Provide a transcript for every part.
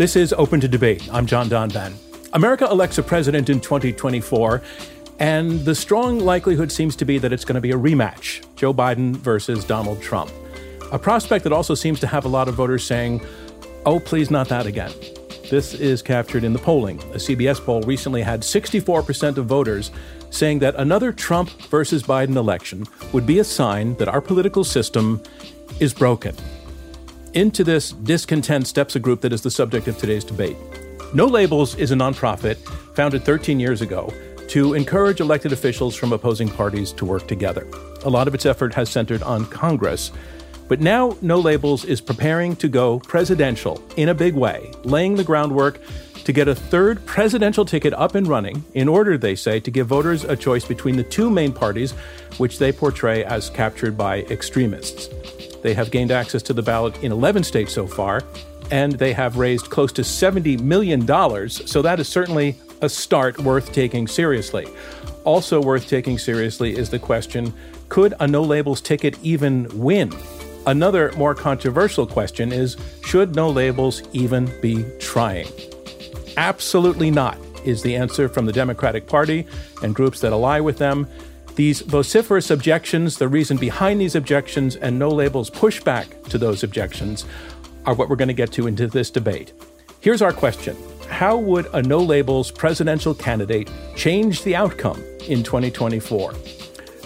This is Open to Debate. I'm John Donvan. America elects a president in 2024, and the strong likelihood seems to be that it's going to be a rematch Joe Biden versus Donald Trump. A prospect that also seems to have a lot of voters saying, oh, please, not that again. This is captured in the polling. A CBS poll recently had 64% of voters saying that another Trump versus Biden election would be a sign that our political system is broken. Into this discontent steps a group that is the subject of today's debate. No Labels is a nonprofit founded 13 years ago to encourage elected officials from opposing parties to work together. A lot of its effort has centered on Congress. But now No Labels is preparing to go presidential in a big way, laying the groundwork to get a third presidential ticket up and running in order, they say, to give voters a choice between the two main parties, which they portray as captured by extremists. They have gained access to the ballot in 11 states so far, and they have raised close to $70 million. So that is certainly a start worth taking seriously. Also, worth taking seriously is the question could a no labels ticket even win? Another more controversial question is should no labels even be trying? Absolutely not, is the answer from the Democratic Party and groups that ally with them. These vociferous objections, the reason behind these objections, and no labels pushback to those objections are what we're going to get to into this debate. Here's our question How would a no labels presidential candidate change the outcome in 2024?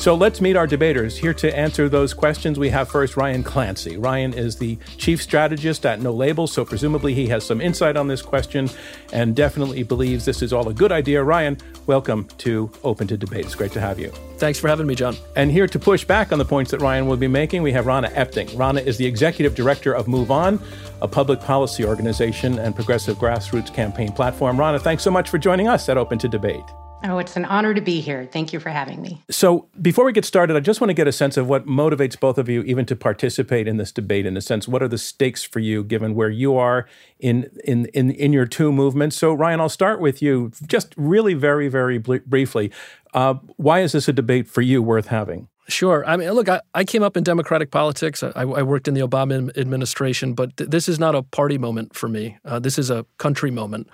So let's meet our debaters. Here to answer those questions, we have first Ryan Clancy. Ryan is the chief strategist at No Labels, so presumably he has some insight on this question and definitely believes this is all a good idea. Ryan, welcome to Open to Debate. It's great to have you. Thanks for having me, John. And here to push back on the points that Ryan will be making, we have Rahna Epting. Rahna is the executive director of Move On, a public policy organization and progressive grassroots campaign platform. Rahna, thanks so much for joining us at Open to Debate. Oh, it's an honor to be here. Thank you for having me. So, before we get started, I just want to get a sense of what motivates both of you even to participate in this debate. In a sense, what are the stakes for you, given where you are in in in, in your two movements? So, Ryan, I'll start with you. Just really, very, very briefly, uh, why is this a debate for you worth having? Sure. I mean, look, I, I came up in Democratic politics. I, I worked in the Obama administration, but th- this is not a party moment for me. Uh, this is a country moment.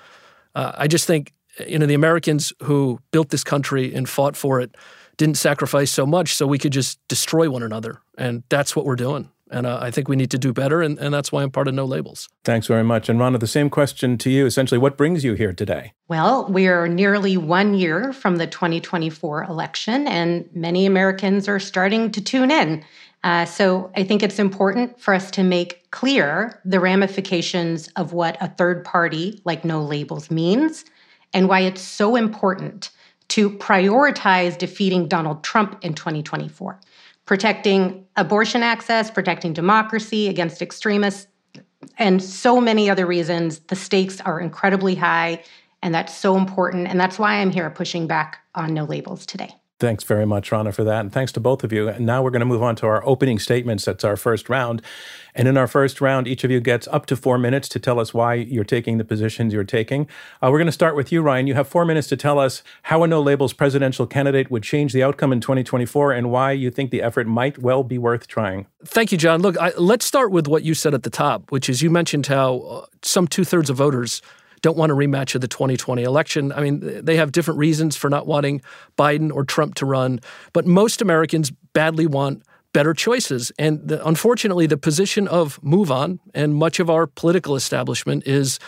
Uh, I just think you know, the Americans who built this country and fought for it didn't sacrifice so much so we could just destroy one another. And that's what we're doing. And uh, I think we need to do better. And, and that's why I'm part of No Labels. Thanks very much. And Rahna, the same question to you. Essentially, what brings you here today? Well, we're nearly one year from the 2024 election, and many Americans are starting to tune in. Uh, so I think it's important for us to make clear the ramifications of what a third party like No Labels means and why it's so important to prioritize defeating Donald Trump in 2024, protecting abortion access, protecting democracy against extremists, and so many other reasons. The stakes are incredibly high, and that's so important. And that's why I'm here pushing back on no labels today. Thanks very much, Rahna, for that. And thanks to both of you. And now we're going to move on to our opening statements. That's our first round. And in our first round, each of you gets up to four minutes to tell us why you're taking the positions you're taking. Uh, we're going to start with you, Ryan. You have four minutes to tell us how a no labels presidential candidate would change the outcome in 2024 and why you think the effort might well be worth trying. Thank you, John. Look, I, let's start with what you said at the top, which is you mentioned how uh, some two thirds of voters don't want a rematch of the 2020 election. I mean, they have different reasons for not wanting Biden or Trump to run, but most Americans badly want better choices. And the, unfortunately, the position of Move On and much of our political establishment is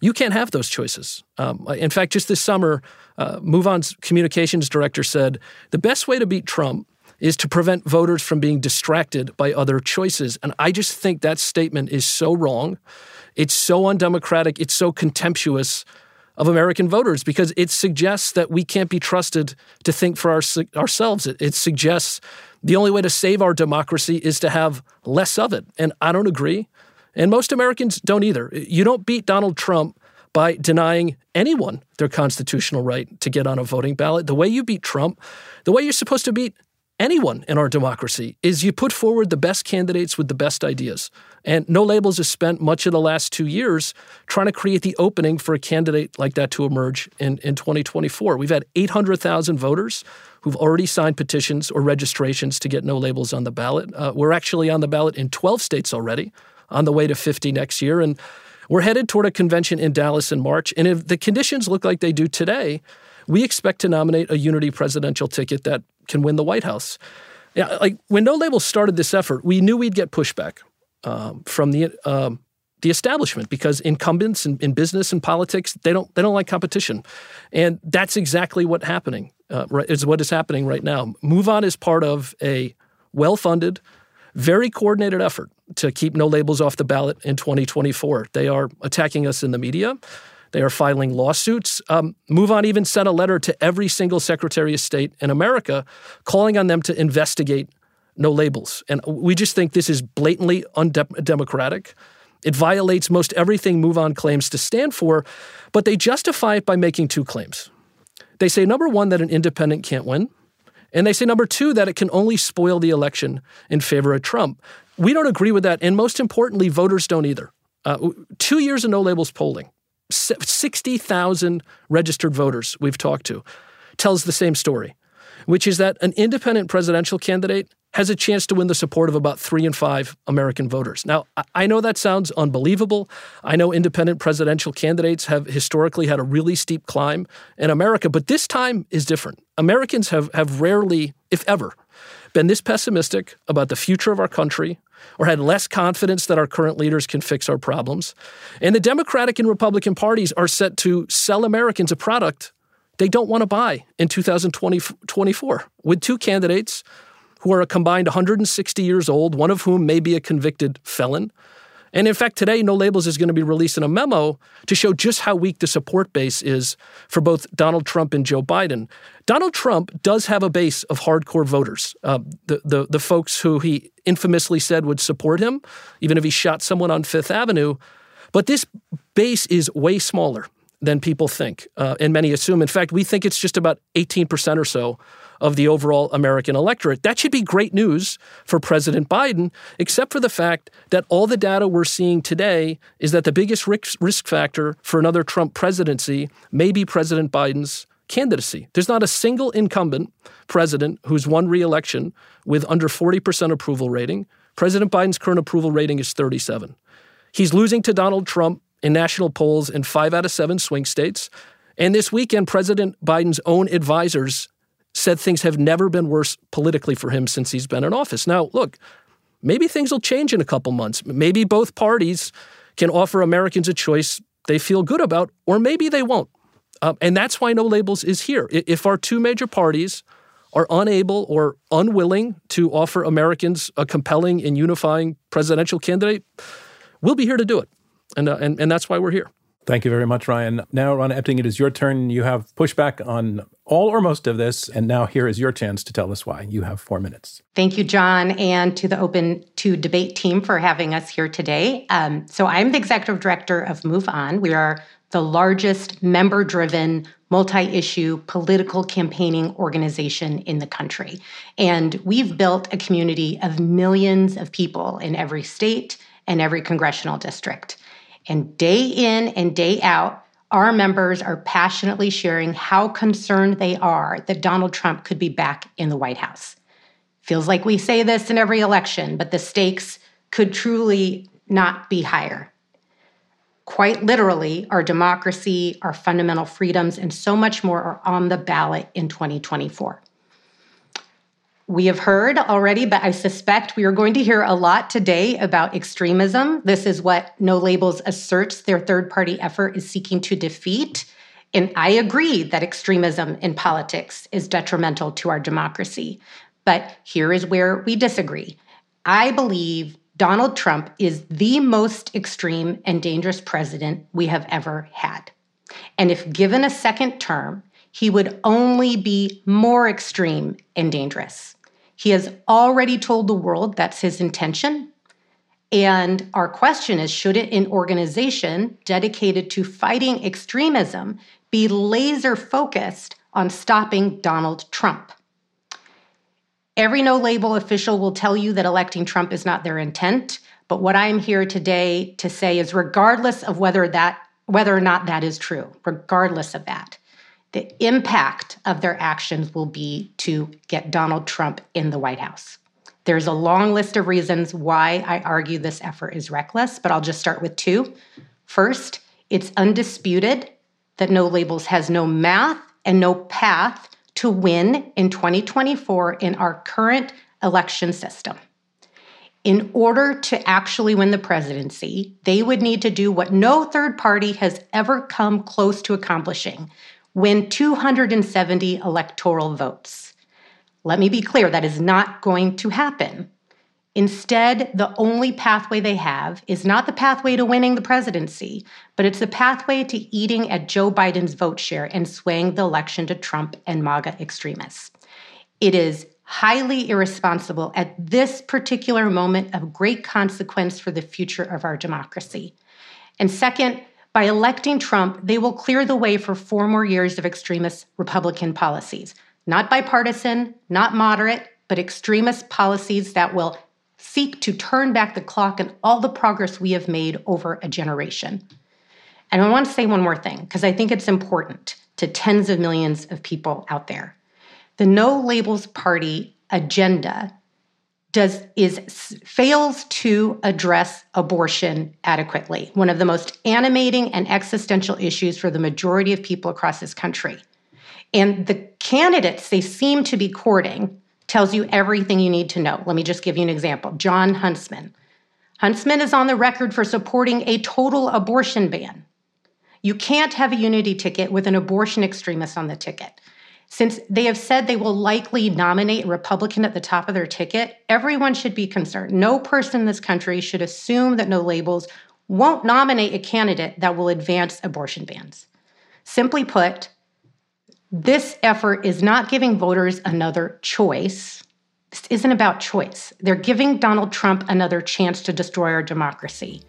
you can't have those choices. Um, in fact, just this summer, uh, Move On's communications director said the best way to beat Trump is to prevent voters from being distracted by other choices. And I just think that statement is so wrong. It's so undemocratic. It's so contemptuous of American voters because it suggests that we can't be trusted to think for our, ourselves. It, it suggests the only way to save our democracy is to have less of it. And I don't agree. And most Americans don't either. You don't beat Donald Trump by denying anyone their constitutional right to get on a voting ballot. The way you beat Trump, the way you're supposed to beat anyone in our democracy is you put forward the best candidates with the best ideas. And No Labels has spent much of the last two years trying to create the opening for a candidate like that to emerge in, in 2024. We've had 800,000 voters who've already signed petitions or registrations to get No Labels on the ballot. Uh, we're actually on the ballot in 12 states already, on the way to 50 next year. And We're headed toward a convention in Dallas in March, and if the conditions look like they do today, we expect to nominate a unity presidential ticket that can win the White House. Yeah, like when No Labels started this effort, we knew we'd get pushback um, from the um, the establishment because incumbents in, in, business and politics they don't they don't like competition, and that's exactly what happening uh, is what is happening right now. Move On is part of a well funded, very coordinated effort to keep no labels off the ballot in 2024. They are attacking us in the media. They are filing lawsuits. Um, Move On even sent a letter to every single Secretary of State in America calling on them to investigate no labels. And we just think this is blatantly undemocratic. It violates most everything Move On claims to stand for, but they justify it by making two claims. They say, number one, that an independent can't win. And they say, number two, that it can only spoil the election in favor of Trump. We don't agree with that. And most importantly, voters don't either. Uh, two years of no labels polling, 60,000 registered voters we've talked to, tells the same story, which is that an independent presidential candidate has a chance to win the support of about three in five American voters. Now, I know that sounds unbelievable. I know independent presidential candidates have historically had a really steep climb in America, but this time is different. Americans have, have rarely, if ever, been this pessimistic about the future of our country or had less confidence that our current leaders can fix our problems. And the Democratic and Republican parties are set to sell Americans a product they don't want to buy in 2024 with two candidates who are a combined 160 years old, one of whom may be a convicted felon. And in fact, today, No Labels is going to be releasing a memo to show just how weak the support base is for both Donald Trump and Joe Biden. Donald Trump does have a base of hardcore voters, uh, the, the, the folks who he infamously said would support him, even if he shot someone on Fifth Avenue. But this base is way smaller than people think, uh, and many assume. In fact, we think it's just about 18% or so of the overall American electorate. That should be great news for President Biden, except for the fact that all the data we're seeing today is that the biggest risk factor for another Trump presidency may be President Biden's candidacy. There's not a single incumbent president who's won re-election with under 40% approval rating. President Biden's current approval rating is 37. He's losing to Donald Trump in national polls in 5 out of 7 swing states. And this weekend President Biden's own advisors said things have never been worse politically for him since he's been in office. Now, look, maybe things will change in a couple months. Maybe both parties can offer Americans a choice they feel good about, or maybe they won't. Uh, and that's why No Labels is here. If our two major parties are unable or unwilling to offer Americans a compelling and unifying presidential candidate, we'll be here to do it. And, uh, and, and that's why we're here. Thank you very much, Ryan. Now, Rahna Epting, it is your turn. You have pushback on all or most of this. And now here is your chance to tell us why. You have four minutes. Thank you, John, and to the Open to Debate team for having us here today. Um, so, I'm the executive director of Move On. We are the largest member driven, multi issue political campaigning organization in the country. And we've built a community of millions of people in every state and every congressional district. And day in and day out, our members are passionately sharing how concerned they are that Donald Trump could be back in the White House. Feels like we say this in every election, but the stakes could truly not be higher. Quite literally, our democracy, our fundamental freedoms, and so much more are on the ballot in 2024 we have heard already, but I suspect we are going to hear a lot today about extremism. This is what No Labels asserts their third party effort is seeking to defeat. And I agree that extremism in politics is detrimental to our democracy. But here is where we disagree. I believe Donald Trump is the most extreme and dangerous president we have ever had. And if given a second term, he would only be more extreme and dangerous. He has already told the world that's his intention. And our question is should an organization dedicated to fighting extremism be laser focused on stopping Donald Trump? Every no label official will tell you that electing Trump is not their intent. But what I'm here today to say is regardless of whether that whether or not that is true, regardless of that, the impact of their actions will be to get Donald Trump in the White House. There's a long list of reasons why I argue this effort is reckless, but I'll just start with two. First, it's undisputed that No Labels has no math and no path to win in 2024 in our current election system. In order to actually win the presidency, they would need to do what no third party has ever come close to accomplishing win 270 electoral votes. Let me be clear that is not going to happen. Instead, the only pathway they have is not the pathway to winning the presidency, but it's the pathway to eating at Joe Biden's vote share and swaying the election to Trump and MAGA extremists. It is highly irresponsible at this particular moment of great consequence for the future of our democracy. And second, by electing Trump, they will clear the way for four more years of extremist Republican policies. Not bipartisan, not moderate, but extremist policies that will seek to turn back the clock and all the progress we have made over a generation. And I want to say one more thing, because I think it's important to tens of millions of people out there. The No Labels Party agenda does is fails to address abortion adequately, one of the most animating and existential issues for the majority of people across this country. And the candidates they seem to be courting tells you everything you need to know. Let me just give you an example. Jon Huntsman. Huntsman is on the record for supporting a total abortion ban. You can't have a unity ticket with an abortion extremist on the ticket. Since they have said they will likely nominate a Republican at the top of their ticket, everyone should be concerned. No person in this country should assume that no labels won't nominate a candidate that will advance abortion bans. Simply put, this effort is not giving voters another choice. This isn't about choice. They're giving Donald Trump another chance to destroy our democracy.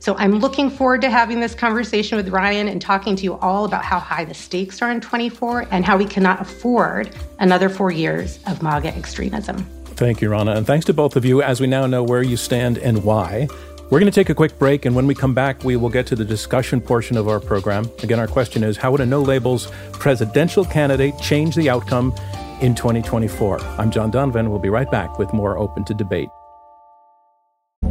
So I'm looking forward to having this conversation with Ryan and talking to you all about how high the stakes are in 24 and how we cannot afford another four years of MAGA extremism. Thank you, Rahna. And thanks to both of you as we now know where you stand and why. We're going to take a quick break, and when we come back, we will get to the discussion portion of our program. Again, our question is How would a no labels presidential candidate change the outcome in 2024? I'm John Donvan. We'll be right back with more Open to Debate.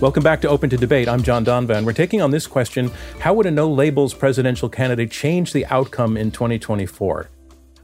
Welcome back to Open to Debate. I'm John Donvan. We're taking on this question How would a no labels presidential candidate change the outcome in 2024?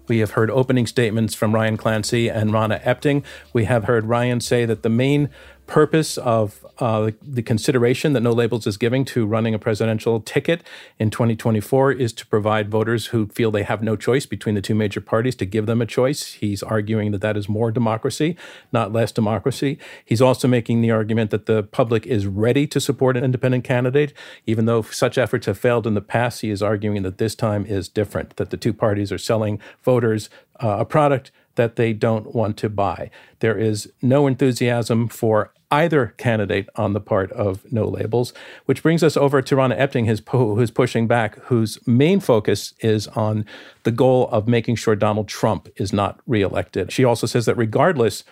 We have heard opening statements from Ryan Clancy and Rahna Epting. We have heard Ryan say that the main purpose of uh, the consideration that No Labels is giving to running a presidential ticket in 2024 is to provide voters who feel they have no choice between the two major parties to give them a choice. He's arguing that that is more democracy, not less democracy. He's also making the argument that the public is ready to support an independent candidate, even though such efforts have failed in the past. He is arguing that this time is different, that the two parties are selling voters uh, a product that they don't want to buy. There is no enthusiasm for either candidate on the part of no labels, which brings us over to Rahna Epting, who's pushing back, whose main focus is on the goal of making sure Donald Trump is not reelected. She also says that regardless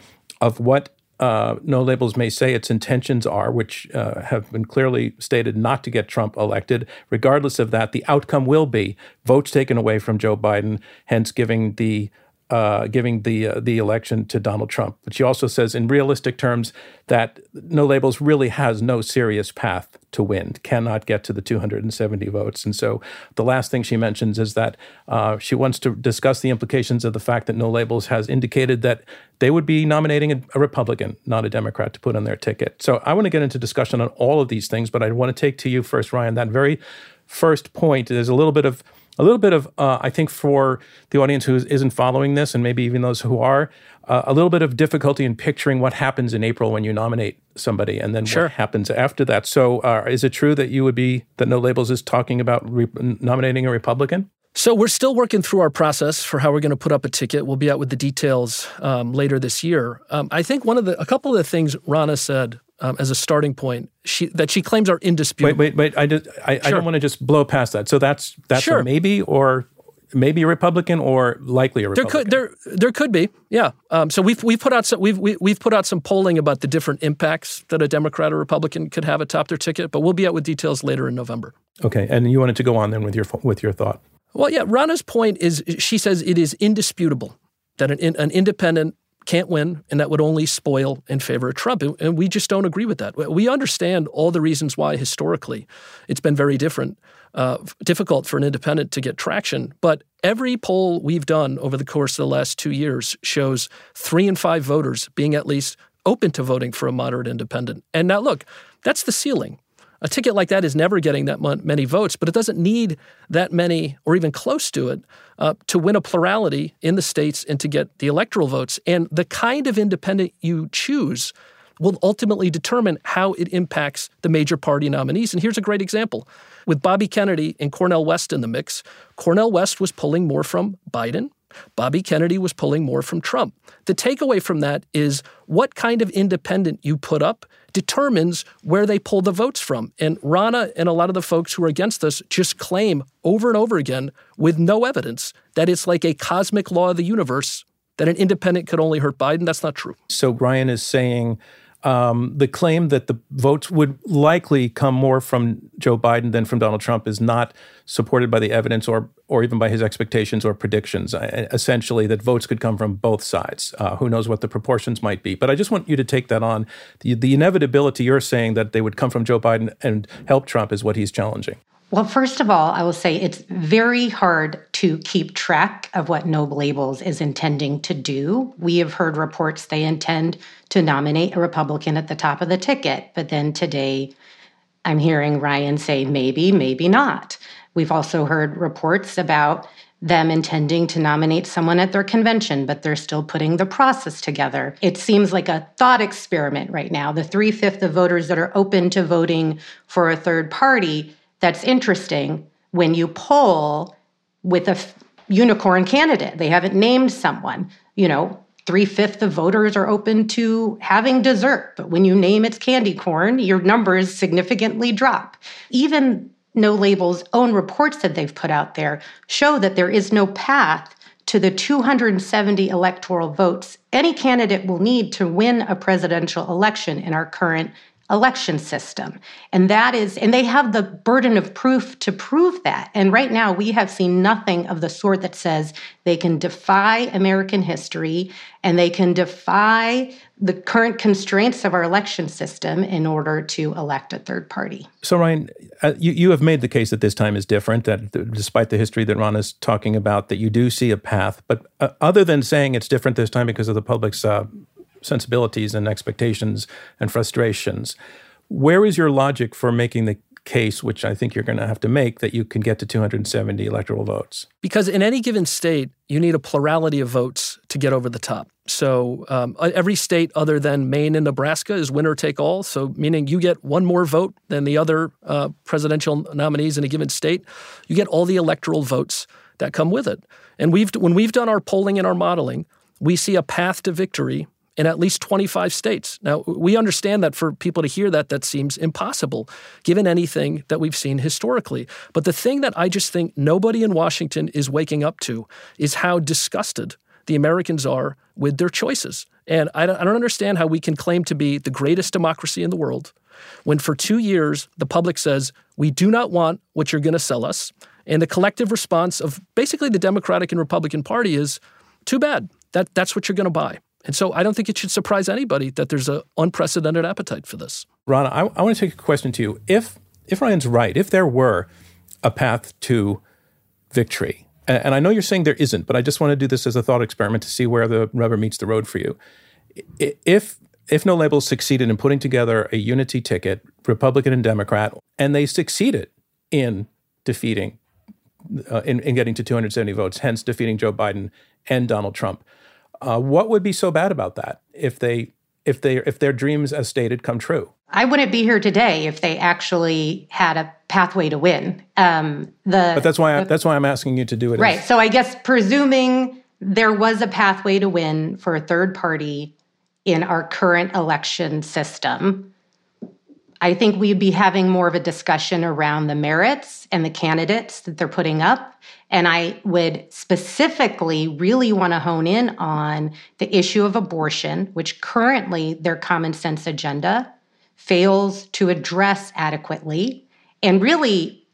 of what uh, no labels may say its intentions are, which uh, have been clearly stated not to get Trump elected. Regardless of that, the outcome will be votes taken away from Joe Biden, hence giving the uh, giving the uh, the election to Donald Trump. But she also says, in realistic terms, that No Labels really has no serious path to win, cannot get to the 270 votes. And so, the last thing she mentions is that uh, she wants to discuss the implications of the fact that No Labels has indicated that they would be nominating a, a Republican, not a Democrat, to put on their ticket. So, I want to get into discussion on all of these things, but I want to take to you first, Ryan, that very first point. There's a little bit of a little bit of, uh, I think, for the audience who isn't following this, and maybe even those who are, uh, a little bit of difficulty in picturing what happens in April when you nominate somebody, and then sure. what happens after that. So, uh, is it true that you would be that No Labels is talking about re- nominating a Republican? So we're still working through our process for how we're going to put up a ticket. We'll be out with the details um, later this year. Um, I think one of the a couple of the things Rahna said um, as a starting point she, that she claims are indisputable. Wait, wait, wait! I, just, I, sure. I don't want to just blow past that. So that's that's sure. maybe or maybe a Republican or likely a Republican. There could there there could be, yeah. Um, so we've we've put out some we've we, have we have put out some polling about the different impacts that a Democrat or Republican could have atop their ticket, but we'll be out with details later in November. Okay, and you wanted to go on then with your with your thought. Well, yeah. Rahna's point is she says it is indisputable that an an independent can't win, and that would only spoil in favor of Trump. And we just don't agree with that. We understand all the reasons why historically it's been very different uh, difficult for an independent to get traction. But every poll we've done over the course of the last two years shows three in five voters being at least open to voting for a moderate independent. And now, look, that's the ceiling. A ticket like that is never getting that many votes, but it doesn't need that many or even close to it uh, to win a plurality in the states and to get the electoral votes. And the kind of independent you choose will ultimately determine how it impacts the major party nominees. And here's a great example. With Bobby Kennedy and Cornel West in the mix, Cornel West was pulling more from Biden. Bobby Kennedy was pulling more from Trump. The takeaway from that is what kind of independent you put up determines where they pull the votes from. And Rahna and a lot of the folks who are against us just claim over and over again with no evidence that it's like a cosmic law of the universe that an independent could only hurt Biden. That's not true. So Ryan is saying um, the claim that the votes would likely come more from Joe Biden than from Donald Trump is not supported by the evidence or or even by his expectations or predictions. Uh, essentially, that votes could come from both sides. Uh, who knows what the proportions might be? But I just want you to take that on. The, the inevitability you're saying that they would come from Joe Biden and help Trump is what he's challenging. Well, first of all, I will say it's very hard to keep track of what No Labels is intending to do. We have heard reports they intend to nominate a Republican at the top of the ticket, but then today I'm hearing Ryan say maybe, maybe not. We've also heard reports about them intending to nominate someone at their convention, but they're still putting the process together. It seems like a thought experiment right now. The three fifths of voters that are open to voting for a third party that's interesting when you poll with a f- unicorn candidate. They haven't named someone. You know, three fifths of voters are open to having dessert, but when you name it's candy corn, your numbers significantly drop. Even No Label's own reports that they've put out there show that there is no path to the 270 electoral votes any candidate will need to win a presidential election in our current election system. And that is, and they have the burden of proof to prove that. And right now, we have seen nothing of the sort that says they can defy American history and they can defy the current constraints of our election system in order to elect a third party. So, Ryan, uh, you, you have made the case that this time is different, that despite the history that Rahna is talking about, that you do see a path. But uh, other than saying it's different this time because of the public's uh, sensibilities and expectations and frustrations. Where is your logic for making the case, which I think you're going to have to make, that you can get to 270 electoral votes? Because in any given state, you need a plurality of votes to get over the top. So um, every state other than Maine and Nebraska is winner take all. So meaning you get one more vote than the other uh, presidential nominees in a given state, you get all the electoral votes that come with it. And we've when we've done our polling and our modeling, we see a path to victory in at least 25 states. Now, we understand that for people to hear that, that seems impossible given anything that we've seen historically. But the thing that I just think nobody in Washington is waking up to is how disgusted the Americans are with their choices. And I don't, understand how we can claim to be the greatest democracy in the world when for two years the public says, we do not want what you're going to sell us. And the collective response of basically the Democratic and Republican Party is, too bad. That, that's what you're going to buy. And so I don't think it should surprise anybody that there's an unprecedented appetite for this. Rahna, I, I want to take a question to you. If if Ryan's right, if there were a path to victory, and, and I know you're saying there isn't, but I just want to do this as a thought experiment to see where the rubber meets the road for you. If if No Labels succeeded in putting together a unity ticket, Republican and Democrat, and they succeeded in defeating, uh, in, in getting to 270 votes, hence defeating Joe Biden and Donald Trump, uh, what would be so bad about that if they if they if their dreams as stated come true? I wouldn't be here today if they actually had a pathway to win. Um, the but that's why I, that's why I'm asking you to do it. Right. As- so I guess presuming there was a pathway to win for a third party in our current election system, I think we'd be having more of a discussion around the merits and the candidates that they're putting up. And I would specifically really want to hone in on the issue of abortion, which currently their common sense agenda fails to address adequately. And really,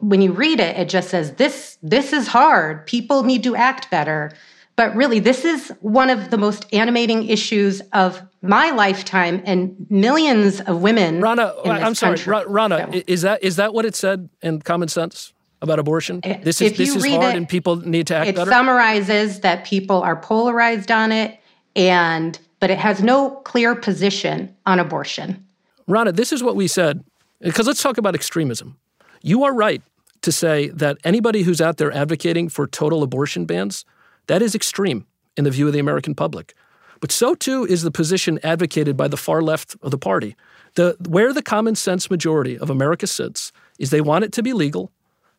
when you read it, it just says this this is hard. People need to act better. But really, this is one of the most animating issues of my lifetime and millions of women. Rahna, I'm sorry, Rahna, so. is that is that what it said in Common Sense about abortion? Eh, this is this is hard, it, and people need to act it better. It summarizes that people are polarized on it, and but it has no clear position on abortion. Rahna, this is what we said because let's talk about extremism. You are right to say that anybody who's out there advocating for total abortion bans that is extreme in the view of the American public. But so too is the position advocated by the far left of the party. The, where the common sense majority of America sits is they want it to be legal,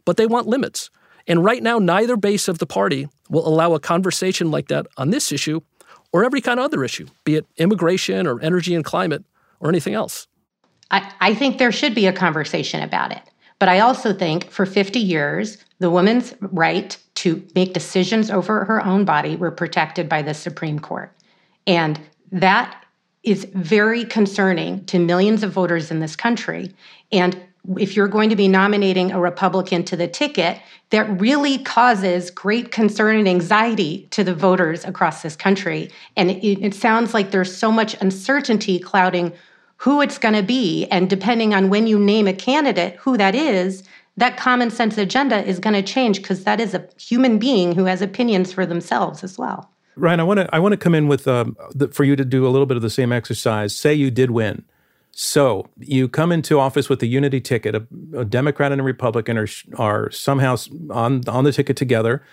but they want limits. And right now, neither base of the party will allow a conversation like that on this issue or every kind of other issue, be it immigration or energy and climate or anything else. I, I think there should be a conversation about it. But I also think for 50 years, the woman's right to make decisions over her own body were protected by the Supreme Court. And that is very concerning to millions of voters in this country. And if you're going to be nominating a Republican to the ticket, that really causes great concern and anxiety to the voters across this country. And it, it sounds like there's so much uncertainty clouding who it's going to be. And depending on when you name a candidate, who that is, that common sense agenda is going to change because that is a human being who has opinions for themselves as well. Ryan, I want to I want to come in with um, the, for you to do a little bit of the same exercise. Say you did win, so you come into office with a unity ticket. A, a Democrat and a Republican are are somehow on on the ticket together.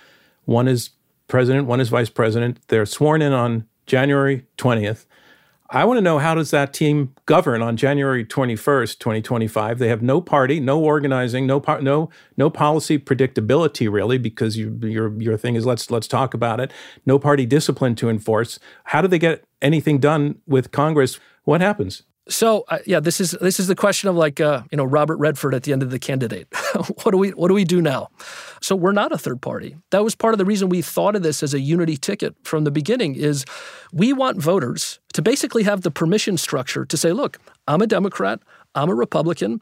One is president, one is vice president. They're sworn in on January twentieth. I want to know how does that team govern on January 21st, 2025? They have no party, no organizing, no par- no no policy predictability really because you, your your thing is let's let's talk about it. No party discipline to enforce. How do they get anything done with Congress? What happens? So uh, yeah, this is this is the question of like uh, you know Robert Redford at the end of the candidate. what do we what do we do now? So we're not a third party. That was part of the reason we thought of this as a unity ticket from the beginning. Is we want voters to basically have the permission structure to say, look, I'm a Democrat, I'm a Republican,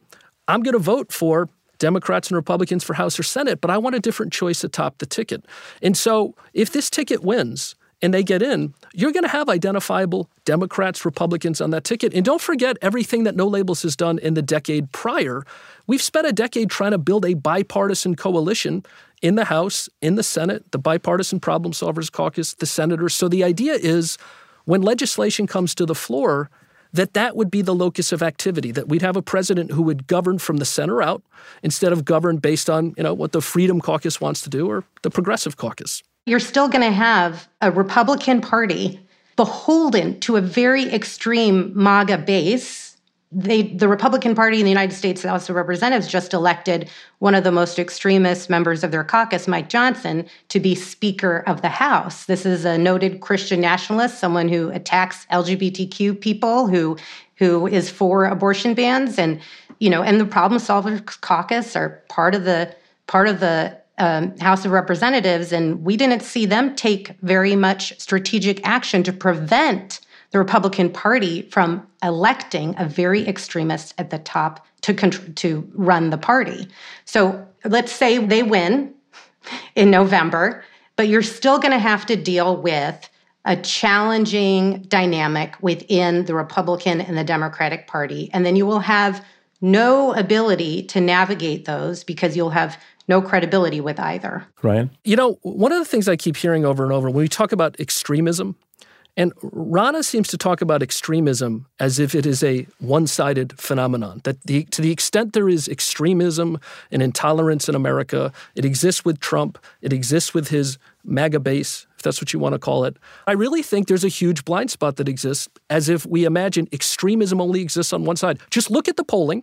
I'm going to vote for Democrats and Republicans for House or Senate, but I want a different choice atop the ticket. And so if this ticket wins, and they get in, you're going to have identifiable Democrats, Republicans on that ticket. And don't forget everything that No Labels has done in the decade prior. We've spent a decade trying to build a bipartisan coalition in the House, in the Senate, the Bipartisan Problem Solvers Caucus, the senators. So the idea is when legislation comes to the floor, that that would be the locus of activity that we'd have a president who would govern from the center out instead of govern based on you know what the freedom caucus wants to do or the progressive caucus you're still going to have a Republican Party beholden to a very extreme MAGA base. They, the Republican Party in the United States House of Representatives just elected one of the most extremist members of their caucus, Mike Johnson, to be Speaker of the House. This is a noted Christian nationalist, someone who attacks LGBTQ people, who who is for abortion bans, and you know, and the Problem Solvers Caucus are part of the part of the um, House of Representatives, and we didn't see them take very much strategic action to prevent the Republican Party from electing a very extremist at the top to to run the party. So let's say they win in November, but you're still going to have to deal with a challenging dynamic within the Republican and the Democratic Party, and then you will have no ability to navigate those because you'll have no credibility with either. Ryan? You know, one of the things I keep hearing over and over when we talk about extremism, and Rahna seems to talk about extremism as if it is a one sided phenomenon. That the, to the extent there is extremism and intolerance in America, it exists with Trump, it exists with his MAGA base, if that's what you want to call it. I really think there's a huge blind spot that exists as if we imagine extremism only exists on one side. Just look at the polling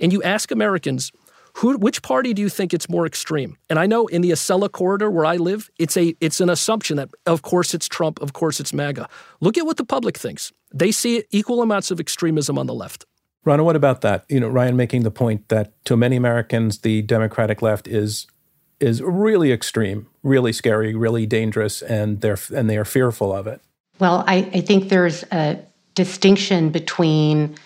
and you ask Americans, who, which party do you think it's more extreme? And I know in the Acela corridor where I live, it's a it's an assumption that of course it's Trump, of course it's MAGA. Look at what the public thinks. They see equal amounts of extremism on the left. Rahna, what about that? You know, Ryan making the point that to many Americans, the Democratic left is is really extreme, really scary, really dangerous, and they're and they are fearful of it. Well, I, I think there's a distinction between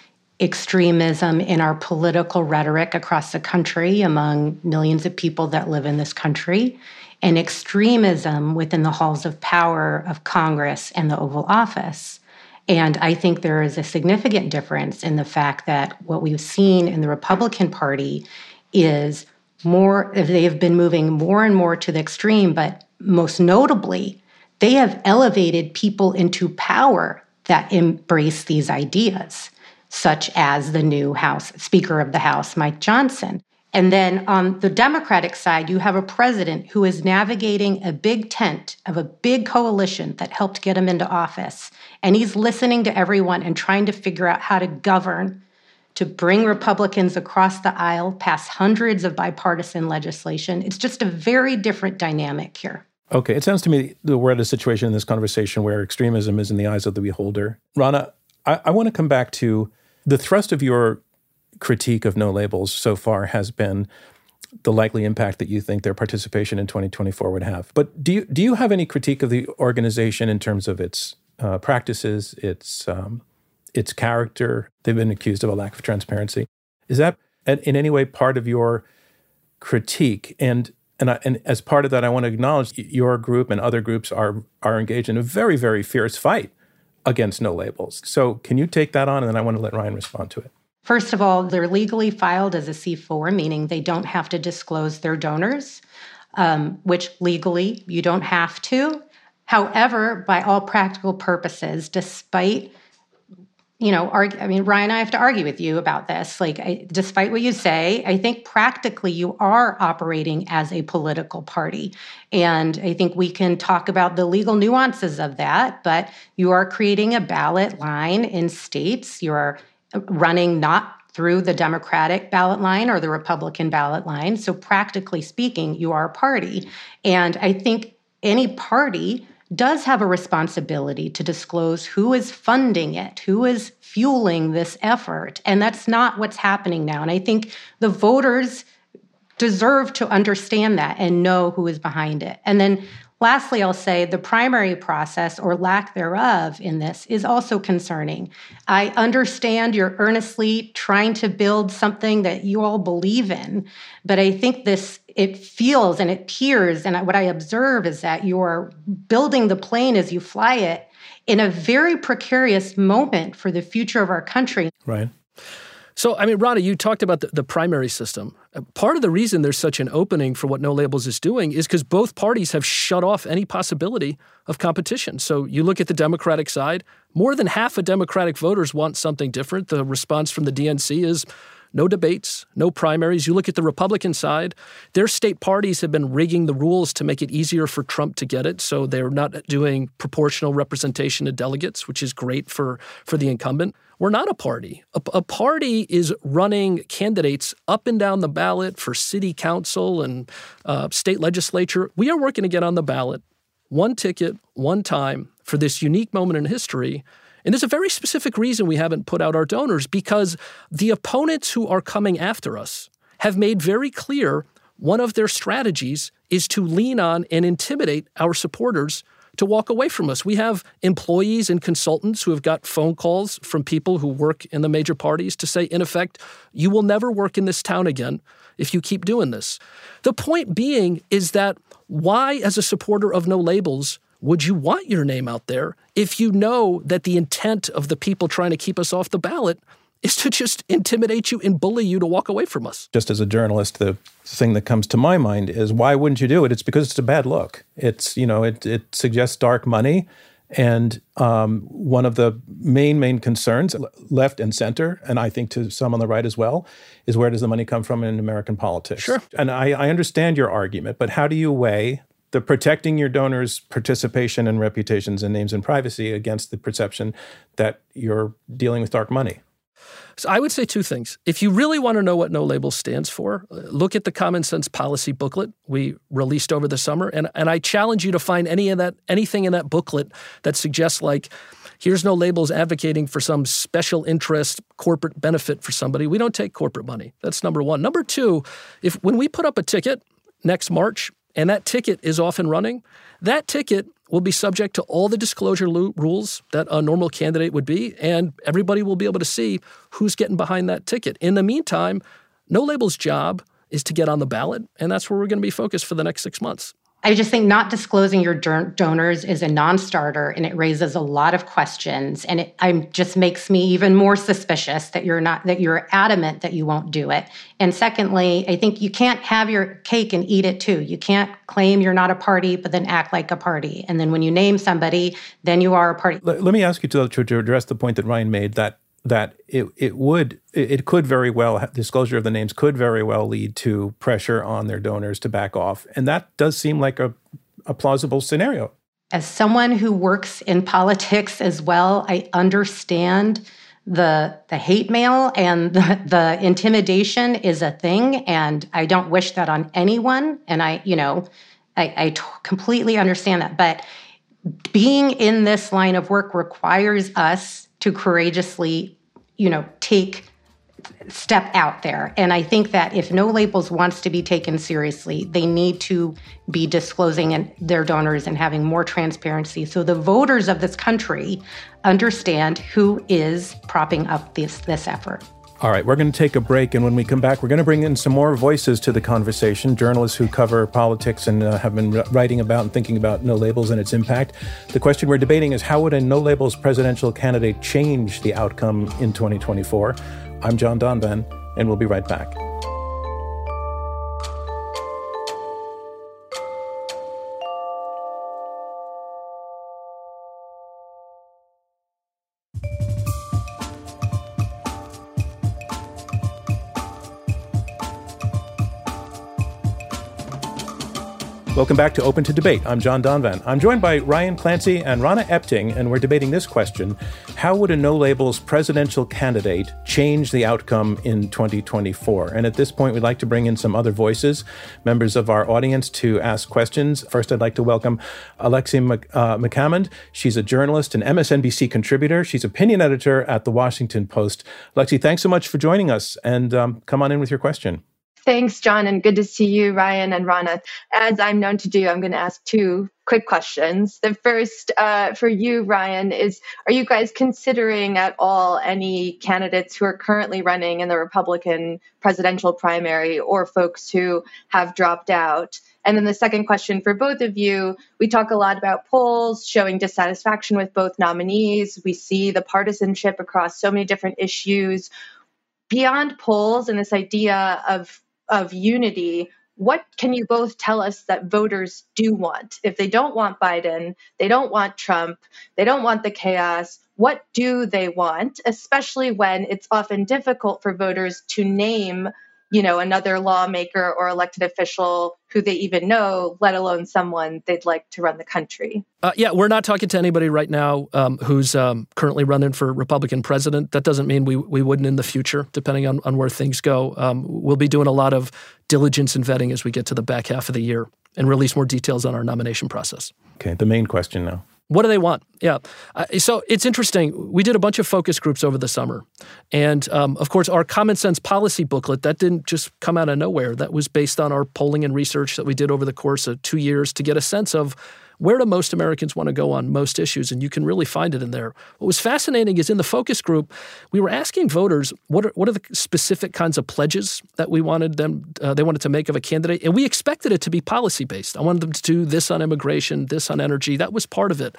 extremism in our political rhetoric across the country among millions of people that live in this country and extremism within the halls of power of Congress and the Oval Office. And I think there is a significant difference in the fact that what we've seen in the Republican Party is more, they have been moving more and more to the extreme, but most notably, they have elevated people into power that embrace these ideas, such as the new House Speaker of the House, Mike Johnson. And then on the Democratic side, you have a president who is navigating a big tent of a big coalition that helped get him into office. And he's listening to everyone and trying to figure out how to govern to bring Republicans across the aisle, pass hundreds of bipartisan legislation. It's just a very different dynamic here. Okay, it sounds to me that we're at a situation in this conversation where extremism is in the eyes of the beholder. Rahna, I, I want to come back to the thrust of your critique of no labels so far has been the likely impact that you think their participation in 2024 would have. But do you do you have any critique of the organization in terms of its uh, practices, its um, its character. They've been accused of a lack of transparency. Is that in any way part of your critique? And and, I, and as part of that, I want to acknowledge your group and other groups are are engaged in a very very fierce fight against no labels. So can you take that on, and then I want to let Ryan respond to it. First of all, they're legally filed as a C4, meaning they don't have to disclose their donors, um, which legally you don't have to. However, by all practical purposes, despite you know, argue, I mean, Ryan, I have to argue with you about this. Like, I, despite what you say, I think practically you are operating as a political party. And I think we can talk about the legal nuances of that, but you are creating a ballot line in states. You are uh, running not through the Democratic ballot line or the Republican ballot line. So, practically speaking, you are a party. And I think any party does have a responsibility to disclose who is funding it, who is fueling this effort. And that's not what's happening now. And I think the voters deserve to understand that and know who is behind it. And then Lastly, I'll say the primary process or lack thereof in this is also concerning. I understand you're earnestly trying to build something that you all believe in, but I think this it feels and it appears and what I observe is that you're building the plane as you fly it in a very precarious moment for the future of our country. Right. So, I mean, Rahna, you talked about the, the, primary system. Part of the reason there's such an opening for what No Labels is doing is because both parties have shut off any possibility of competition. So, you look at the Democratic side, more than half of Democratic voters want something different. The response from the DNC is no debates, no primaries. You look at the Republican side, their state parties have been rigging the rules to make it easier for Trump to get it. So they're not doing proportional representation of delegates, which is great for, for the incumbent. We're not a party. A, a, party is running candidates up and down the ballot for city council and uh, state legislature. We are working to get on the ballot, one ticket, one time, for this unique moment in history. And there's a very specific reason we haven't put out our donors because the opponents who are coming after us have made very clear one of their strategies is to lean on and intimidate our supporters to walk away from us. We have employees and consultants who have got phone calls from people who work in the major parties to say, in effect, you will never work in this town again if you keep doing this. The point being is that why, as a supporter of no labels, would you want your name out there if you know that the intent of the people trying to keep us off the ballot is to just intimidate you and bully you to walk away from us. Just as a journalist, the thing that comes to my mind is why wouldn't you do it? It's because it's a bad look. It's, you know, it, it suggests dark money. And um, one of the main, main concerns, left and center, and I think to some on the right as well, is where does the money come from in American politics? Sure. And I, I understand your argument, but how do you weigh the protecting your donors' participation and reputations and names and privacy against the perception that you're dealing with dark money. So I would say two things. If you really want to know what No Label stands for, uh, look at the Common Sense Policy booklet we released over the summer, and and I challenge you to find any of that anything in that booklet that suggests like. Here's no labels advocating for some special interest corporate benefit for somebody. We don't take corporate money. That's number one. Number two, if when we put up a ticket next March and that ticket is off and running, that ticket will be subject to all the disclosure lo- rules that a normal candidate would be, and everybody will be able to see who's getting behind that ticket. In the meantime, No Label's job is to get on the ballot, and that's where we're going to be focused for the next six months. I just think not disclosing your donors is a non-starter and it raises a lot of questions and it I'm, just makes me even more suspicious that you're not that you're adamant that you won't do it. And secondly, I think you can't have your cake and eat it too. You can't claim you're not a party but then act like a party. And then when you name somebody, then you are a party. Let, let me ask you to, to address the point that Ryan made that that it, it would it could very well disclosure of the names could very well lead to pressure on their donors to back off. And that does seem like a, a plausible scenario. As someone who works in politics as well i understand the the hate mail and the, the intimidation is a thing and i don't wish that on anyone. And i you know I, I t- completely understand that. But being in this line of work requires us to courageously you know, take step out there. And I think that if No Labels wants to be taken seriously, they need to be disclosing their donors and having more transparency so the voters of this country understand who is propping up this this effort. All right, we're going to take a break, and when we come back, we're going to bring in some more voices to the conversation. Journalists who cover politics and uh, have been writing about and thinking about no labels and its impact. The question we're debating is how would a no labels presidential candidate change the outcome in 2024? I'm John Donvan, and we'll be right back. Welcome back to Open to Debate. I'm John Donvan. I'm joined by Ryan Clancy and Rahna Epting, and we're debating this question How would a no labels presidential candidate change the outcome in 2024? And at this point, we'd like to bring in some other voices, members of our audience, to ask questions. First, I'd like to welcome Alexi uh, McCammond. She's a journalist and MSNBC contributor. She's opinion editor at The Washington Post. Alexi, thanks so much for joining us, and um, come on in with your question. Thanks, John, and good to see you, Ryan and Rahna. As I'm known to do, I'm going to ask two quick questions. The first uh, for you, Ryan, is Are you guys considering at all any candidates who are currently running in the Republican presidential primary or folks who have dropped out? And then the second question for both of you we talk a lot about polls showing dissatisfaction with both nominees. We see the partisanship across so many different issues. Beyond polls and this idea of of unity, what can you both tell us that voters do want? If they don't want Biden, they don't want Trump, they don't want the chaos, what do they want, especially when it's often difficult for voters to name you know, another lawmaker or elected official who they even know, let alone someone they'd like to run the country. Uh, yeah, we're not talking to anybody right now um, who's um, currently running for Republican president. That doesn't mean we, we wouldn't in the future, depending on, on where things go. Um, we'll be doing a lot of diligence and vetting as we get to the back half of the year and release more details on our nomination process. Okay, the main question now. What do they want? Yeah. Uh, so it's interesting. We did a bunch of focus groups over the summer. And um, of course, our common sense policy booklet, that didn't just come out of nowhere. That was based on our polling and research that we did over the course of two years to get a sense of where do most Americans want to go on most issues? And you can really find it in there. What was fascinating is in the focus group, we were asking voters what are, what are the specific kinds of pledges that we wanted them uh, they wanted to make of a candidate, and we expected it to be policy based. I wanted them to do this on immigration, this on energy. That was part of it.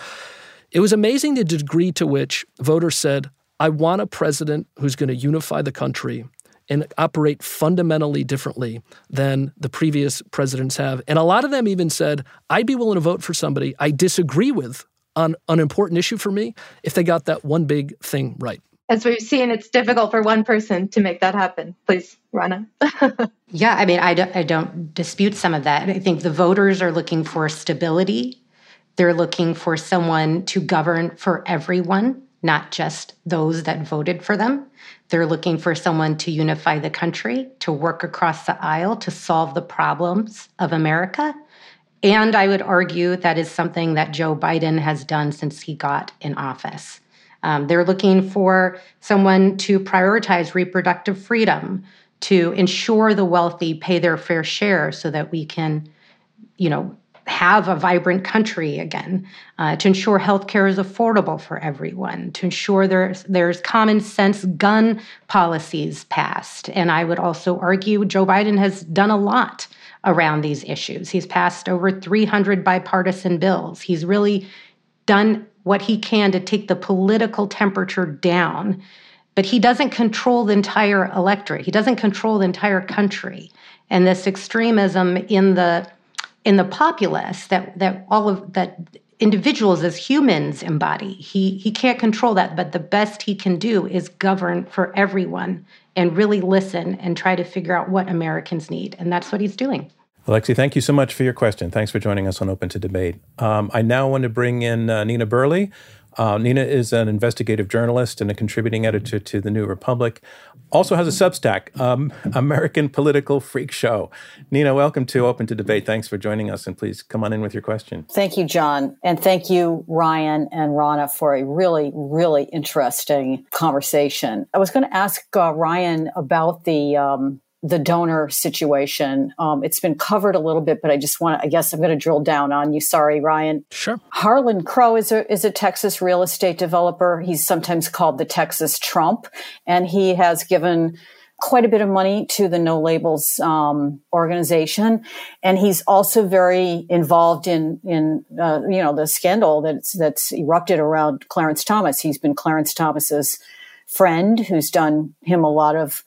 It was amazing the degree to which voters said, I want a president who's going to unify the country and operate fundamentally differently than the previous presidents have. And a lot of them even said, I'd be willing to vote for somebody I disagree with on an important issue for me if they got that one big thing right. As we've seen, it's difficult for one person to make that happen. Please, Rahna. yeah, I mean, I don't, I don't dispute some of that. I think the voters are looking for stability. They're looking for someone to govern for everyone, not just those that voted for them. They're looking for someone to unify the country, to work across the aisle, to solve the problems of America. And I would argue that is something that Joe Biden has done since he got in office. Um, they're looking for someone to prioritize reproductive freedom, to ensure the wealthy pay their fair share so that we can, you know, have a vibrant country again, uh, to ensure healthcare is affordable for everyone, to ensure there's there's common sense gun policies passed. And I would also argue Joe Biden has done a lot around these issues. He's passed over 300 bipartisan bills. He's really done what he can to take the political temperature down. But he doesn't control the entire electorate. He doesn't control the entire country. And this extremism in the in the populace that that all of that individuals as humans embody. He he can't control that, but the best he can do is govern for everyone and really listen and try to figure out what Americans need. And that's what he's doing. Alexi, thank you so much for your question. Thanks for joining us on Open to Debate. Um, I now want to bring in uh, Nina Burleigh. Uh, Nina is an investigative journalist and a contributing editor to the New Republic. Also has a Substack, um, American Political Freak Show. Nina, welcome to Open to Debate. Thanks for joining us, and please come on in with your question. Thank you, John, and thank you, Ryan and Rana, for a really, really interesting conversation. I was going to ask uh, Ryan about the um, the donor situation. Um, it's been covered a little bit, but I just want to, I guess I'm going to drill down on you. Sorry, Ryan. Sure. Harlan Crow is a, is a Texas real estate developer. He's sometimes called the Texas Trump, and he has given quite a bit of money to the No Labels um, organization, and he's also very involved in in uh, you know the scandal that's that's erupted around Clarence Thomas. He's been Clarence Thomas's friend, who's done him a lot of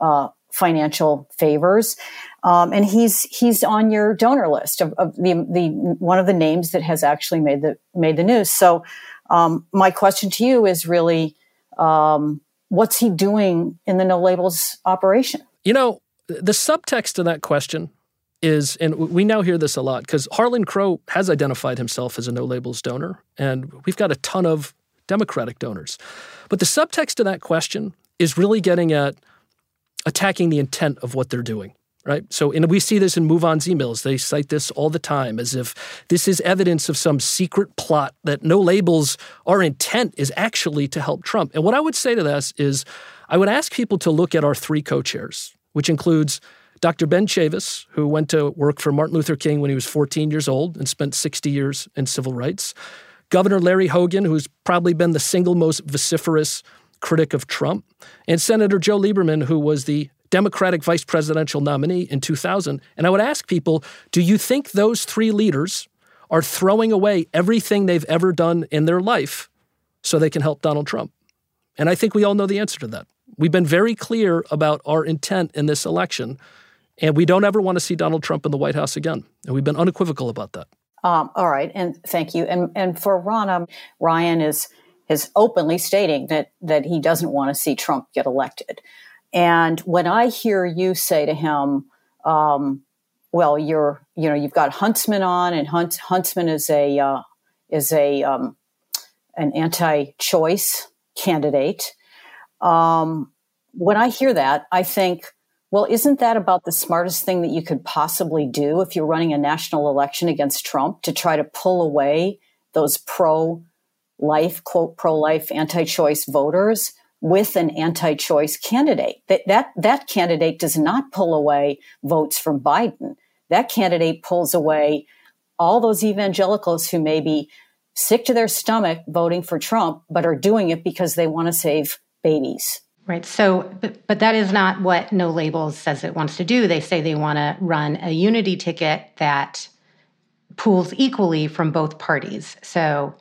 uh, financial favors. Um, and he's he's on your donor list of, of, the the one of the names that has actually made the made the news. So um, my question to you is really, um, what's he doing in the no labels operation? You know, the subtext to that question is, and we now hear this a lot because Harlan Crow has identified himself as a no labels donor, and we've got a ton of Democratic donors. But the subtext to that question is really getting at attacking the intent of what they're doing right? So, and we see this in MoveOn's emails. They cite this all the time as if this is evidence of some secret plot that no labels, our intent is actually to help Trump. And what I would say to this is I would ask people to look at our three co chairs, which includes Dr. Ben Chavis, who went to work for Martin Luther King when he was 14 years old and spent 60 years in civil rights. Governor Larry Hogan, who's probably been the single most vociferous critic of Trump, and Senator Joe Lieberman, who was the Democratic vice presidential nominee in 2000. And I would ask people do you think those three leaders are throwing away everything they've ever done in their life so they can help Donald Trump? And I think we all know the answer to that. We've been very clear about our intent in this election, and we don't ever want to see Donald Trump in the White House again. And we've been unequivocal about that. Um, all right, and thank you. And and for Rahna, Ryan is is openly stating that that he doesn't want to see Trump get elected. And when I hear you say to him, um, "Well, you're you know you've got Huntsman on, and Hunt, Huntsman is a uh, is a um, an anti-choice candidate," um, when I hear that, I think. Well, isn't that about the smartest thing that you could possibly do if you're running a national election against Trump to try to pull away those pro life, quote, pro life, anti choice voters with an anti choice candidate. That, that, that candidate does not pull away votes from Biden. That candidate pulls away all those evangelicals who may be sick to their stomach voting for Trump, but are doing it because they want to save babies. Right. So, but, but that is not what No Labels says it wants to do. They say they want to run a unity ticket that pools equally from both parties. So,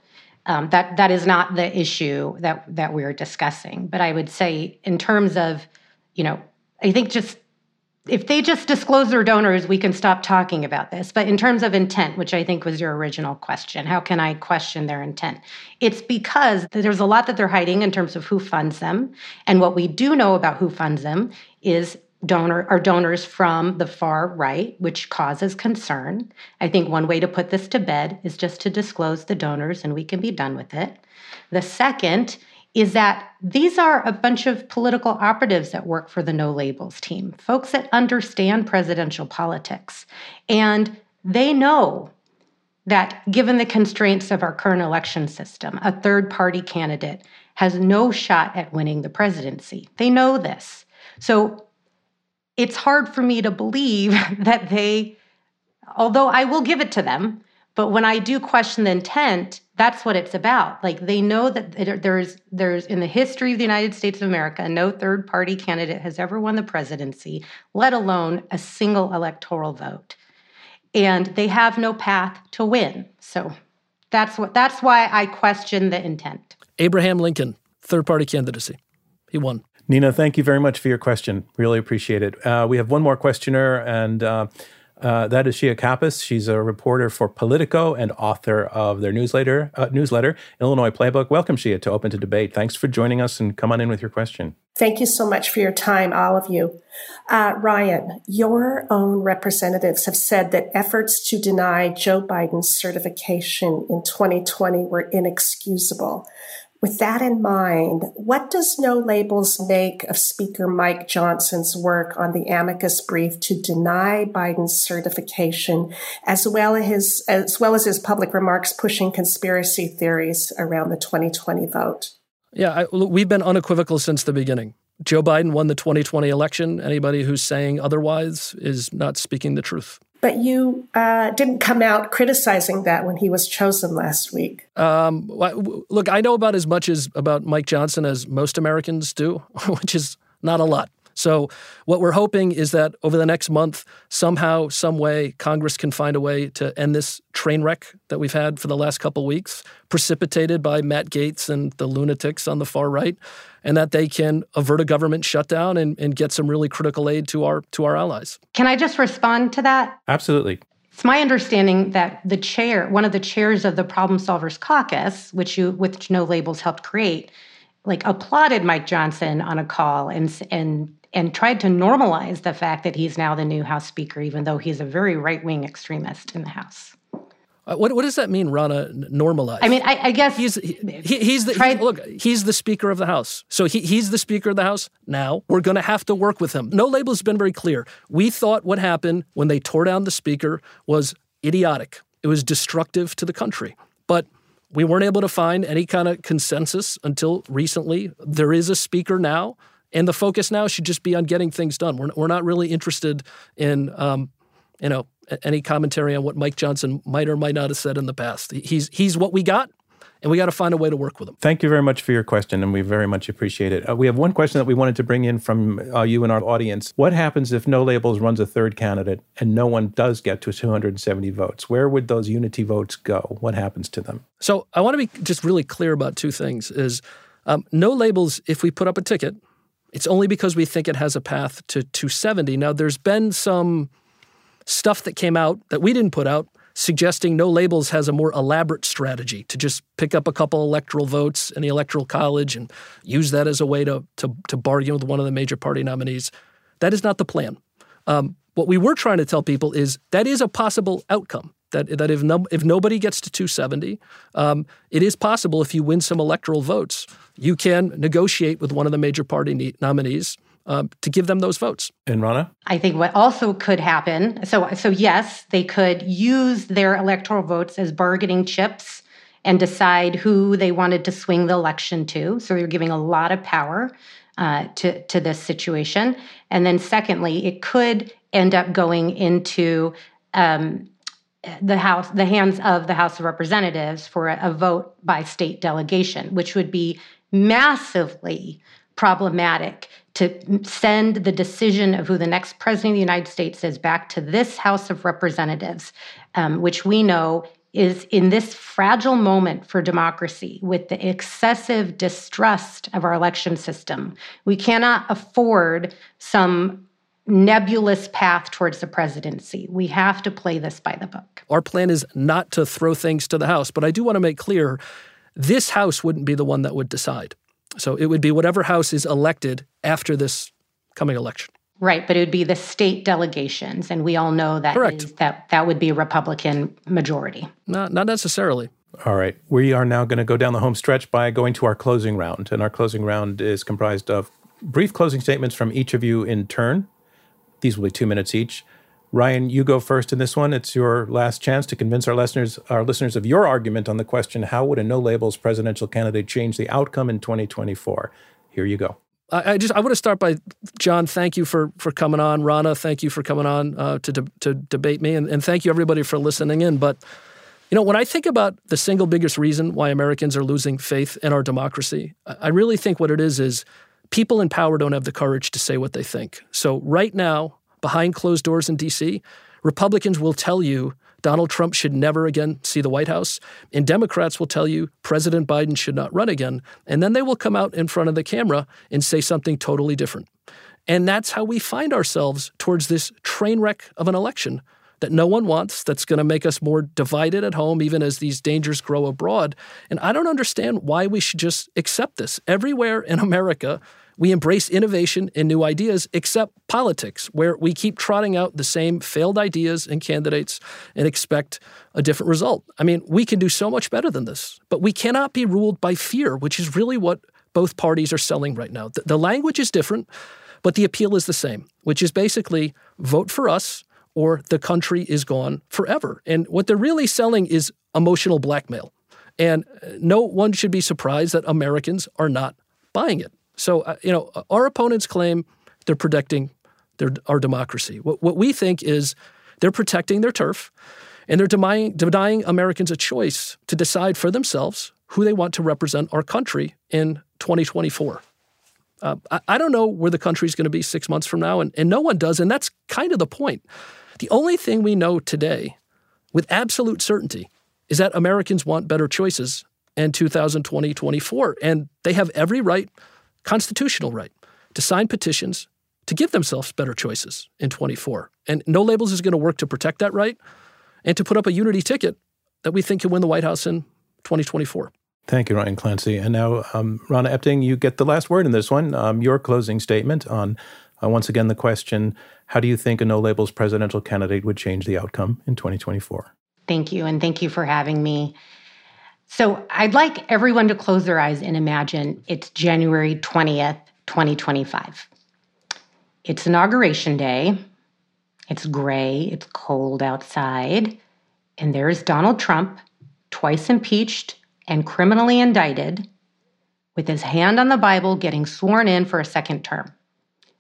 um, that that is not the issue that that we're discussing. But I would say, in terms of, you know, I think just if they just disclose their donors, we can stop talking about this. But in terms of intent, which I think was your original question, how can I question their intent? It's because there's a lot that they're hiding in terms of who funds them. And what we do know about who funds them is donor are donors from the far right, which causes concern. I think one way to put this to bed is just to disclose the donors and we can be done with it. The second is that these are a bunch of political operatives that work for the no labels team, folks that understand presidential politics. And they know that given the constraints of our current election system, a third party candidate has no shot at winning the presidency. They know this. So it's hard for me to believe that they, although I will give it to them, but when I do question the intent, that's what it's about. Like they know that there's there's in the history of the United States of America, no third party candidate has ever won the presidency, let alone a single electoral vote. And they have no path to win. So that's what that's why I question the intent. Abraham Lincoln, third party candidacy. He won. Nina, thank you very much for your question. Really appreciate it. Uh, we have one more questioner, and uh, uh, that is Shia Kapos. She's a reporter for Politico and author of their newsletter, uh, newsletter Illinois Playbook. Welcome, Shia, to Open to Debate. Thanks for joining us, and come on in with your question. Thank you so much for your time, all of you. Uh, Ryan, your own representatives have said that efforts to deny Joe Biden's certification in 2020 were inexcusable. With that in mind, what does No Labels make of Speaker Mike Johnson's work on the amicus brief to deny Biden's certification, as well as his, as well as his public remarks pushing conspiracy theories around the 2020 vote? Yeah, I, we've been unequivocal since the beginning. Joe Biden won the 2020 election. Anybody who's saying otherwise is not speaking the truth. But you uh, didn't come out criticizing that when he was chosen last week. Um, look, I know about as much as about Mike Johnson as most Americans do, which is not a lot. So, what we're hoping is that over the next month, somehow, some way, Congress can find a way to end this train wreck that we've had for the last couple weeks, precipitated by Matt Gaetz and the lunatics on the far right, and that they can avert a government shutdown and, and get some really critical aid to our to our allies. Can I just respond to that? Absolutely. It's my understanding that the chair, one of the chairs of the Problem Solvers Caucus, which you, which No Labels helped create, like applauded Mike Johnson on a call and and and tried to normalize the fact that he's now the new House Speaker, even though he's a very right wing extremist in the House. Uh, what, what does that mean, Rahna? Normalize? I mean, I, I guess he's he, he's the he, look. He's the Speaker of the House, so he, he's the Speaker of the House. Now we're going to have to work with him. No label has been very clear. We thought what happened when they tore down the Speaker was idiotic. It was destructive to the country, but we weren't able to find any kind of consensus until recently. There is a Speaker now and the focus now should just be on getting things done. We're, we're not really interested in, um, you know, any commentary on what Mike Johnson might or might not have said in the past. He's he's what we got, and we got to find a way to work with him. Thank you very much for your question, and we very much appreciate it. Uh, we have one question that we wanted to bring in from uh, you and our audience. What happens if No Labels runs a third candidate and no one does get to 270 votes? Where would those unity votes go? What happens to them? So I want to be just really clear about two things. Is um, No Labels, if we put up a ticket it's only because we think it has a path to 270. Now, there's been some stuff that came out that we didn't put out suggesting no labels has a more elaborate strategy to just pick up a couple electoral votes in the electoral college and use that as a way to, to, to bargain with one of the major party nominees. That is not the plan. Um, what we were trying to tell people is that is a possible outcome that that if no, if nobody gets to 270, um, it is possible if you win some electoral votes, you can negotiate with one of the major party ne- nominees um, to give them those votes. And Rahna, I think what also could happen. So so yes, they could use their electoral votes as bargaining chips and decide who they wanted to swing the election to. So you're giving a lot of power. Uh, to to this situation, and then secondly, it could end up going into um, the House, the hands of the House of Representatives for a, a vote by state delegation, which would be massively problematic to send the decision of who the next president of the United States is back to this House of Representatives, um, which we know is in this fragile moment for democracy with the excessive distrust of our election system. We cannot afford some nebulous path towards the presidency. We have to play this by the book. Our plan is not to throw things to the House, but I do want to make clear this House wouldn't be the one that would decide. So it would be whatever House is elected after this coming election. Right, but it would be the state delegations, and we all know that is, that that would be a Republican majority. Not not necessarily. All right, we are now going to go down the home stretch by going to our closing round, and our closing round is comprised of brief closing statements from each of you in turn. These will be two minutes each. Ryan, you go first in this one. It's your last chance to convince our listeners, our listeners of your argument on the question: How would a no labels presidential candidate change the outcome in 2024? Here you go. I, just I want to start by John. Thank you for for coming on. Rahna, thank you for coming on uh, to de- to debate me, and, and thank you everybody for listening in. But you know, when I think about the single biggest reason why Americans are losing faith in our democracy, I really think what it is is people in power don't have the courage to say what they think. So right now, behind closed doors in D.C., Republicans will tell you Donald Trump should never again see the White House. And Democrats will tell you President Biden should not run again. And then they will come out in front of the camera and say something totally different. And that's how we find ourselves towards this train wreck of an election that no one wants, that's going to make us more divided at home, even as these dangers grow abroad. And I don't understand why we should just accept this. Everywhere in America, we embrace innovation and new ideas, except politics, where we keep trotting out the same failed ideas and candidates and expect a different result. I mean, we can do so much better than this, but we cannot be ruled by fear, which is really what both parties are selling right now. The, language is different, but the appeal is the same, which is basically vote for us or the country is gone forever. And what they're really selling is emotional blackmail. And uh, no one should be surprised that Americans are not buying it. So, uh, you know, our opponents claim they're protecting their, our democracy. What, what we think is they're protecting their turf and they're denying, denying Americans a choice to decide for themselves who they want to represent our country in 2024. Uh, I, I, don't know where the country's going to be six months from now, and, and no one does, and that's kind of the point. The only thing we know today with absolute certainty is that Americans want better choices in 2020 24, and they have every right constitutional right to sign petitions to give themselves better choices in 24. And No Labels is going to work to protect that right and to put up a unity ticket that we think can win the White House in 2024. Thank you, Ryan Clancy. And now, um, Rahna Epting, you get the last word in this one. Um, your closing statement on, uh, once again, the question how do you think a no labels presidential candidate would change the outcome in 2024? Thank you. And thank you for having me. So I'd like everyone to close their eyes and imagine it's January 20th, 2025. It's Inauguration Day. It's gray, it's cold outside, and there's Donald Trump, twice impeached and criminally indicted, with his hand on the Bible getting sworn in for a second term,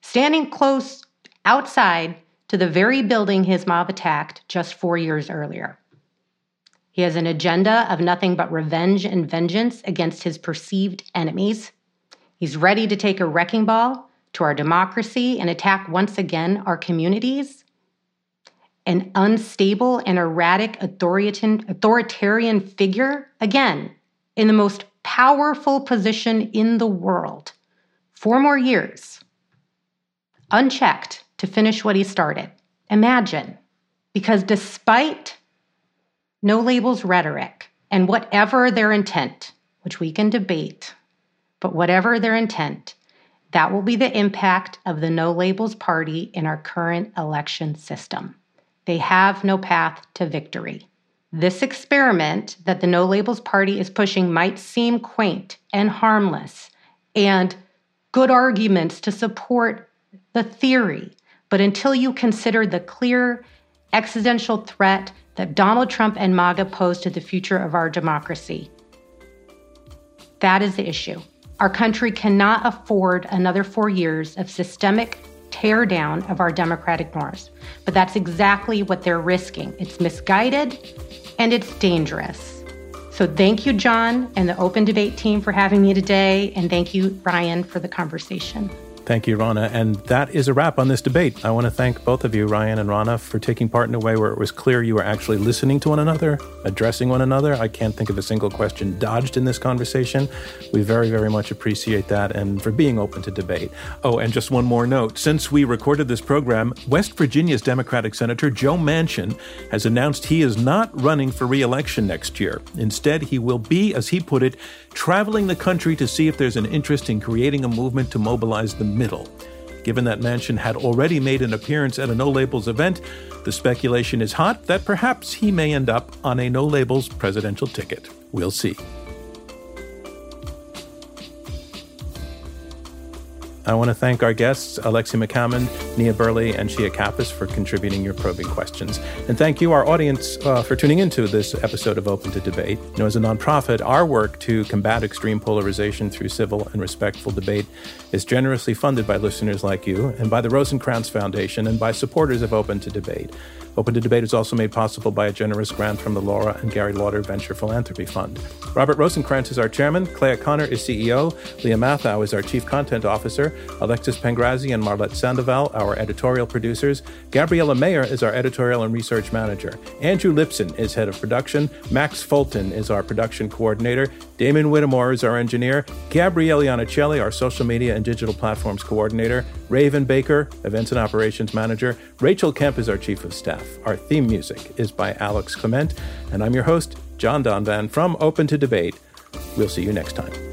standing close outside to the very building his mob attacked just four years earlier. He has an agenda of nothing but revenge and vengeance against his perceived enemies. He's ready to take a wrecking ball to our democracy and attack once again our communities. An unstable and erratic authoritarian, figure, again, in the most powerful position in the world. Four more years, unchecked to finish what he started. Imagine, because despite no labels rhetoric, and whatever their intent, which we can debate, but whatever their intent, that will be the impact of the no labels party in our current election system. They have no path to victory. This experiment that the no labels party is pushing might seem quaint and harmless and good arguments to support the theory, but until you consider the clear existential threat that Donald Trump and MAGA pose to the future of our democracy. That is the issue. Our country cannot afford another four years of systemic tear down of our democratic norms. But that's exactly what they're risking. It's misguided and it's dangerous. So thank you, John, and the Open Debate team for having me today. And thank you, Ryan, for the conversation. Thank you, Rahna. And that is a wrap on this debate. I want to thank both of you, Ryan and Rahna, for taking part in a way where it was clear you were actually listening to one another, addressing one another. I can't think of a single question dodged in this conversation. We very, very much appreciate that and for being open to debate. Oh, and just one more note. Since we recorded this program, West Virginia's Democratic Senator Joe Manchin has announced he is not running for re election next year. Instead, he will be, as he put it, traveling the country to see if there's an interest in creating a movement to mobilize the middle. Given that Manchin had already made an appearance at a No Labels event, the speculation is hot that perhaps he may end up on a No Labels presidential ticket. We'll see. I want to thank our guests, Alexi McCammond, Nia Burleigh, and Shia Kapos, for contributing your probing questions. And thank you, our audience, uh, for tuning into this episode of Open to Debate. You know, as a nonprofit, our work to combat extreme polarization through civil and respectful debate is generously funded by listeners like you and by the Rosenkranz Foundation and by supporters of Open to Debate. Open to Debate is also made possible by a generous grant from the Laura and Gary Lauder Venture Philanthropy Fund. Robert Rosenkranz is our chairman, Clea Conner is CEO, Lia Matthow is our chief content officer, Alexis Pangrazzi and Marlette Sandoval, our editorial producers, Gabriella Mayer is our editorial and research manager, Andrew Lipson is head of production, Max Fulton is our production coordinator, Damon Whittemore is our engineer, Gabrielle Iannicelli, our social media and digital platforms coordinator, Raven Baker, events and operations manager, Rachel Kemp is our chief of staff. Our theme music is by Alex Clement, and I'm your host, John Donvan from Open to Debate. We'll see you next time.